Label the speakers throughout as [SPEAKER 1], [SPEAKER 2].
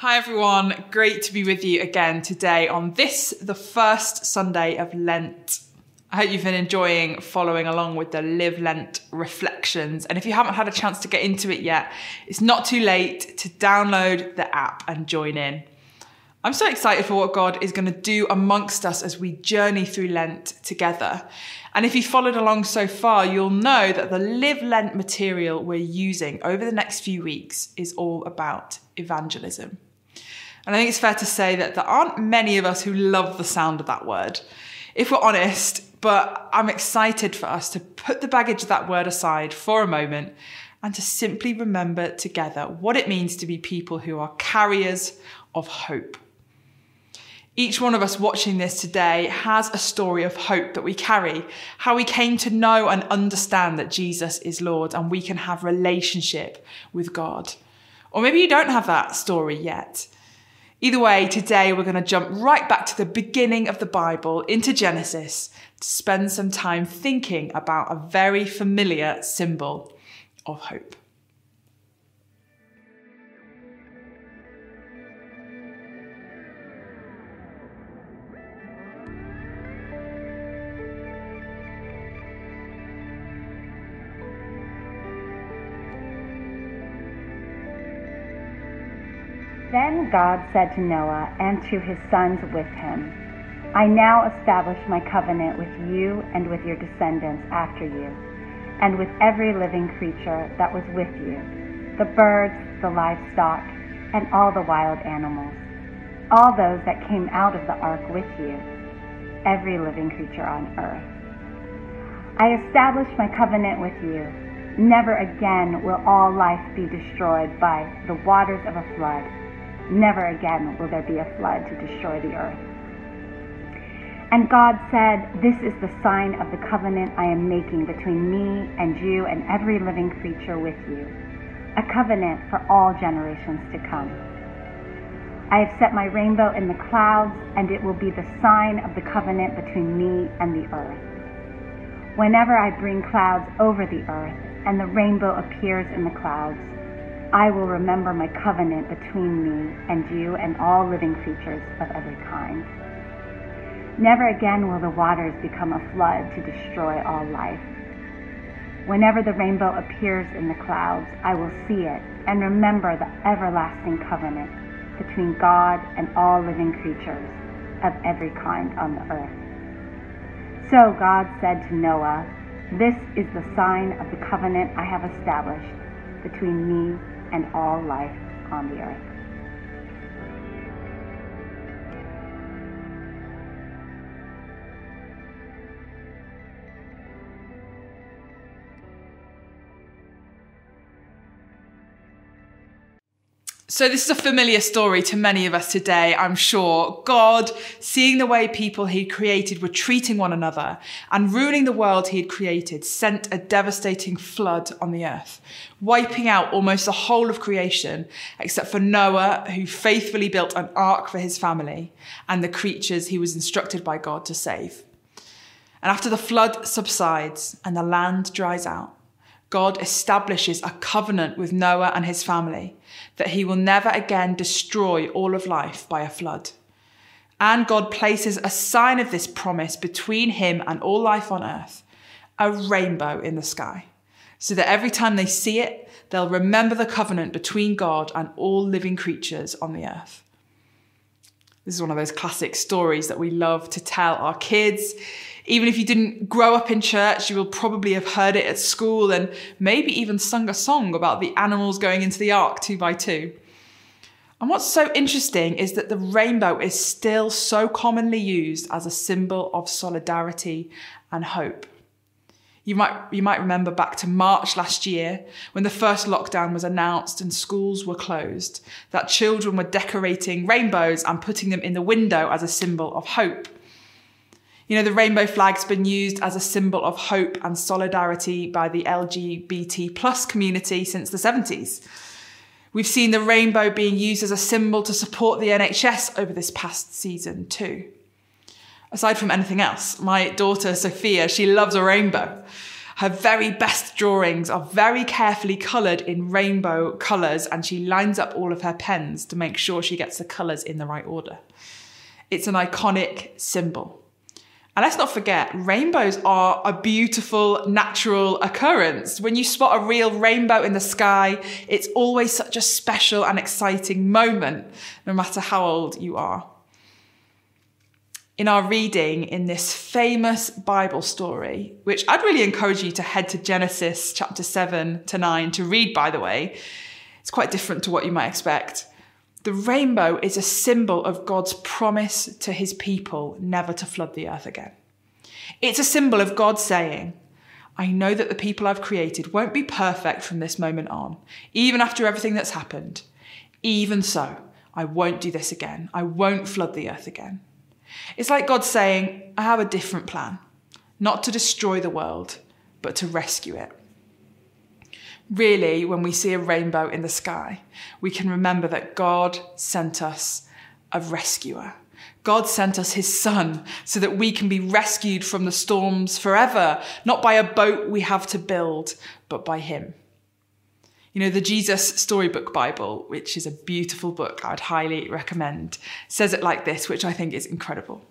[SPEAKER 1] Hi everyone, great to be with you again today on this, the first Sunday of Lent. I hope you've been enjoying following along with the Live Lent reflections. And if you haven't had a chance to get into it yet, it's not too late to download the app and join in. I'm so excited for what God is going to do amongst us as we journey through Lent together. And if you've followed along so far, you'll know that the Live Lent material we're using over the next few weeks is all about evangelism. And I think it's fair to say that there aren't many of us who love the sound of that word, if we're honest, but I'm excited for us to put the baggage of that word aside for a moment and to simply remember together what it means to be people who are carriers of hope. Each one of us watching this today has a story of hope that we carry, how we came to know and understand that Jesus is Lord and we can have relationship with God. Or maybe you don't have that story yet. Either way, today we're going to jump right back to the beginning of the Bible into Genesis to spend some time thinking about a very familiar symbol of hope.
[SPEAKER 2] Then God said to Noah and to his sons with him, I now establish my covenant with you and with your descendants after you, and with every living creature that was with you, the birds, the livestock, and all the wild animals, all those that came out of the ark with you, every living creature on earth. I establish my covenant with you. Never again will all life be destroyed by the waters of a flood Never again will there be a flood to destroy the earth. And God said, This is the sign of the covenant I am making between me and you and every living creature with you, a covenant for all generations to come. I have set my rainbow in the clouds, and it will be the sign of the covenant between me and the earth. Whenever I bring clouds over the earth, and the rainbow appears in the clouds, I will remember my covenant between me and you and all living creatures of every kind. Never again will the waters become a flood to destroy all life. Whenever the rainbow appears in the clouds, I will see it and remember the everlasting covenant between God and all living creatures of every kind on the earth. So God said to Noah, This is the sign of the covenant I have established between me and all life on the earth.
[SPEAKER 1] So, this is a familiar story to many of us today, I'm sure. God, seeing the way people he created were treating one another and ruining the world he had created, sent a devastating flood on the earth, wiping out almost the whole of creation, except for Noah, who faithfully built an ark for his family and the creatures he was instructed by God to save. And after the flood subsides and the land dries out, God establishes a covenant with Noah and his family that he will never again destroy all of life by a flood. And God places a sign of this promise between him and all life on earth, a rainbow in the sky, so that every time they see it, they'll remember the covenant between God and all living creatures on the earth. This is one of those classic stories that we love to tell our kids. Even if you didn't grow up in church, you will probably have heard it at school and maybe even sung a song about the animals going into the ark two by two. And what's so interesting is that the rainbow is still so commonly used as a symbol of solidarity and hope. You might, you might remember back to March last year when the first lockdown was announced and schools were closed, that children were decorating rainbows and putting them in the window as a symbol of hope. You know, the rainbow flag's been used as a symbol of hope and solidarity by the LGBT plus community since the 70s. We've seen the rainbow being used as a symbol to support the NHS over this past season too. Aside from anything else, my daughter Sophia, she loves a rainbow. Her very best drawings are very carefully coloured in rainbow colours, and she lines up all of her pens to make sure she gets the colours in the right order. It's an iconic symbol. And let's not forget, rainbows are a beautiful natural occurrence. When you spot a real rainbow in the sky, it's always such a special and exciting moment, no matter how old you are. In our reading in this famous Bible story, which I'd really encourage you to head to Genesis chapter 7 to 9 to read, by the way, it's quite different to what you might expect. The rainbow is a symbol of God's promise to his people never to flood the earth again. It's a symbol of God saying, I know that the people I've created won't be perfect from this moment on, even after everything that's happened. Even so, I won't do this again. I won't flood the earth again. It's like God saying, I have a different plan, not to destroy the world, but to rescue it really, when we see a rainbow in the sky, we can remember that God sent us a rescuer. God sent us his son so that we can be rescued from the storms forever, not by a boat we have to build, but by him. You know, the Jesus Storybook Bible, which is a beautiful book I'd highly recommend, says it like this, which I think is incredible.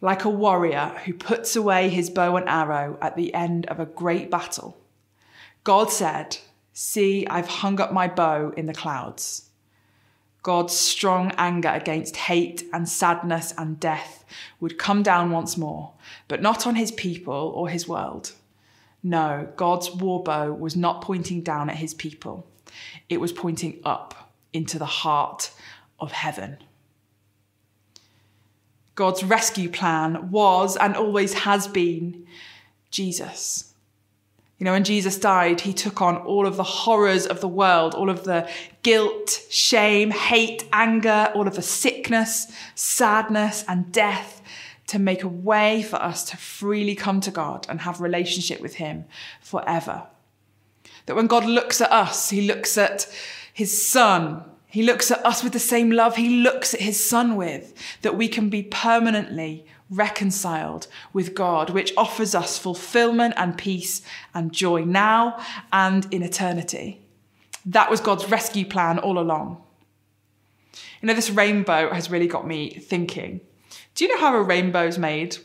[SPEAKER 1] Like a warrior who puts away his bow and arrow at the end of a great battle, God said, See, I've hung up my bow in the clouds. God's strong anger against hate and sadness and death would come down once more, but not on his people or his world. No, God's war bow was not pointing down at his people, it was pointing up into the heart of heaven. God's rescue plan was and always has been Jesus. You know, when Jesus died, he took on all of the horrors of the world, all of the guilt, shame, hate, anger, all of the sickness, sadness, and death to make a way for us to freely come to God and have relationship with him forever. That when God looks at us, he looks at his son, he looks at us with the same love he looks at his son with, that we can be permanently reconciled with God, which offers us fulfillment and peace and joy now and in eternity. That was God's rescue plan all along. You know, this rainbow has really got me thinking. Do you know how a rainbow is made?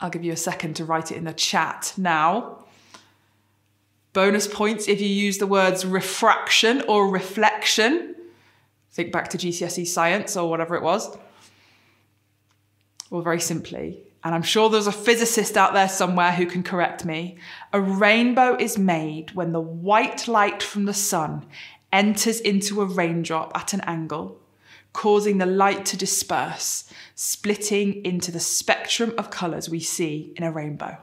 [SPEAKER 1] I'll give you a second to write it in the chat now. Bonus points if you use the words refraction or reflection. Think back to GCSE science or whatever it was. Well, very simply, and I'm sure there's a physicist out there somewhere who can correct me, a rainbow is made when the white light from the sun enters into a raindrop at an angle, causing the light to disperse, splitting into the spectrum of colours we see in a rainbow.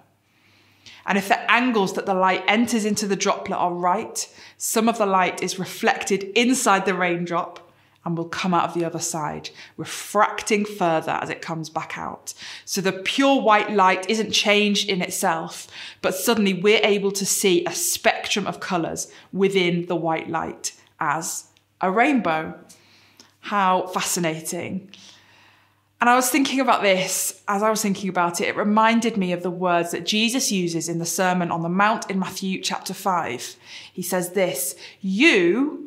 [SPEAKER 1] And if the angles that the light enters into the droplet are right, some of the light is reflected inside the raindrop and will come out of the other side, refracting further as it comes back out. So the pure white light isn't changed in itself, but suddenly we're able to see a spectrum of colours within the white light as a rainbow. How fascinating. And I was thinking about this as I was thinking about it. It reminded me of the words that Jesus uses in the Sermon on the Mount in Matthew chapter 5. He says this You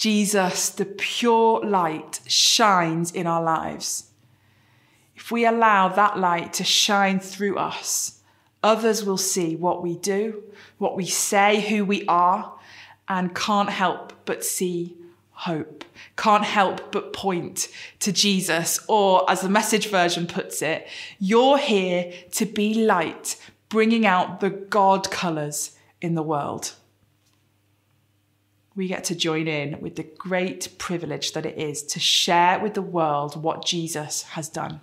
[SPEAKER 1] Jesus, the pure light, shines in our lives. If we allow that light to shine through us, others will see what we do, what we say, who we are, and can't help but see hope, can't help but point to Jesus. Or, as the message version puts it, you're here to be light, bringing out the God colours in the world we get to join in with the great privilege that it is to share with the world what Jesus has done,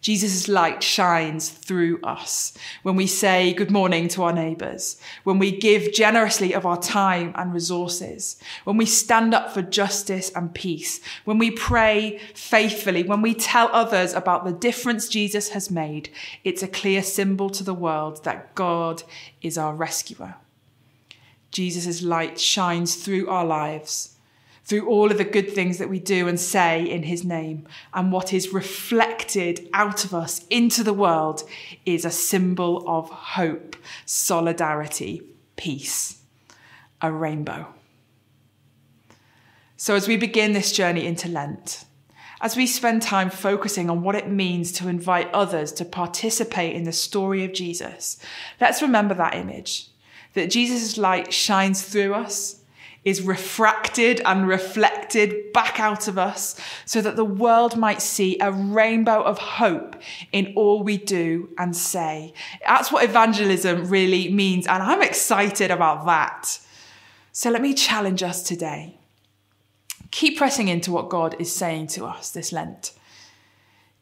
[SPEAKER 1] Jesus' light shines through us when we say good morning to our neighbours, when we give generously of our time and resources, when we stand up for justice and peace, when we pray faithfully, when we tell others about the difference Jesus has made. It's a clear symbol to the world that God is our rescuer. Jesus' light shines through our lives through all of the good things that we do and say in his name. And what is reflected out of us into the world is a symbol of hope, solidarity, peace, a rainbow. So, as we begin this journey into Lent, as we spend time focusing on what it means to invite others to participate in the story of Jesus, let's remember that image that Jesus' light shines through us is refracted and reflected back out of us so that the world might see a rainbow of hope in all we do and say. That's what evangelism really means. And I'm excited about that. So let me challenge us today. Keep pressing into what God is saying to us this Lent.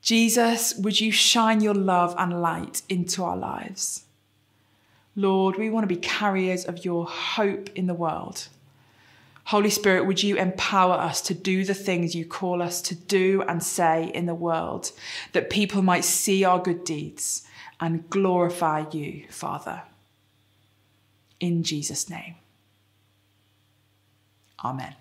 [SPEAKER 1] Jesus, would you shine your love and light into our lives? Lord, we want to be carriers of your hope in the world. Holy Spirit, would you empower us to do the things you call us to do and say in the world, that people might see our good deeds and glorify you, Father. In Jesus' name. Amen.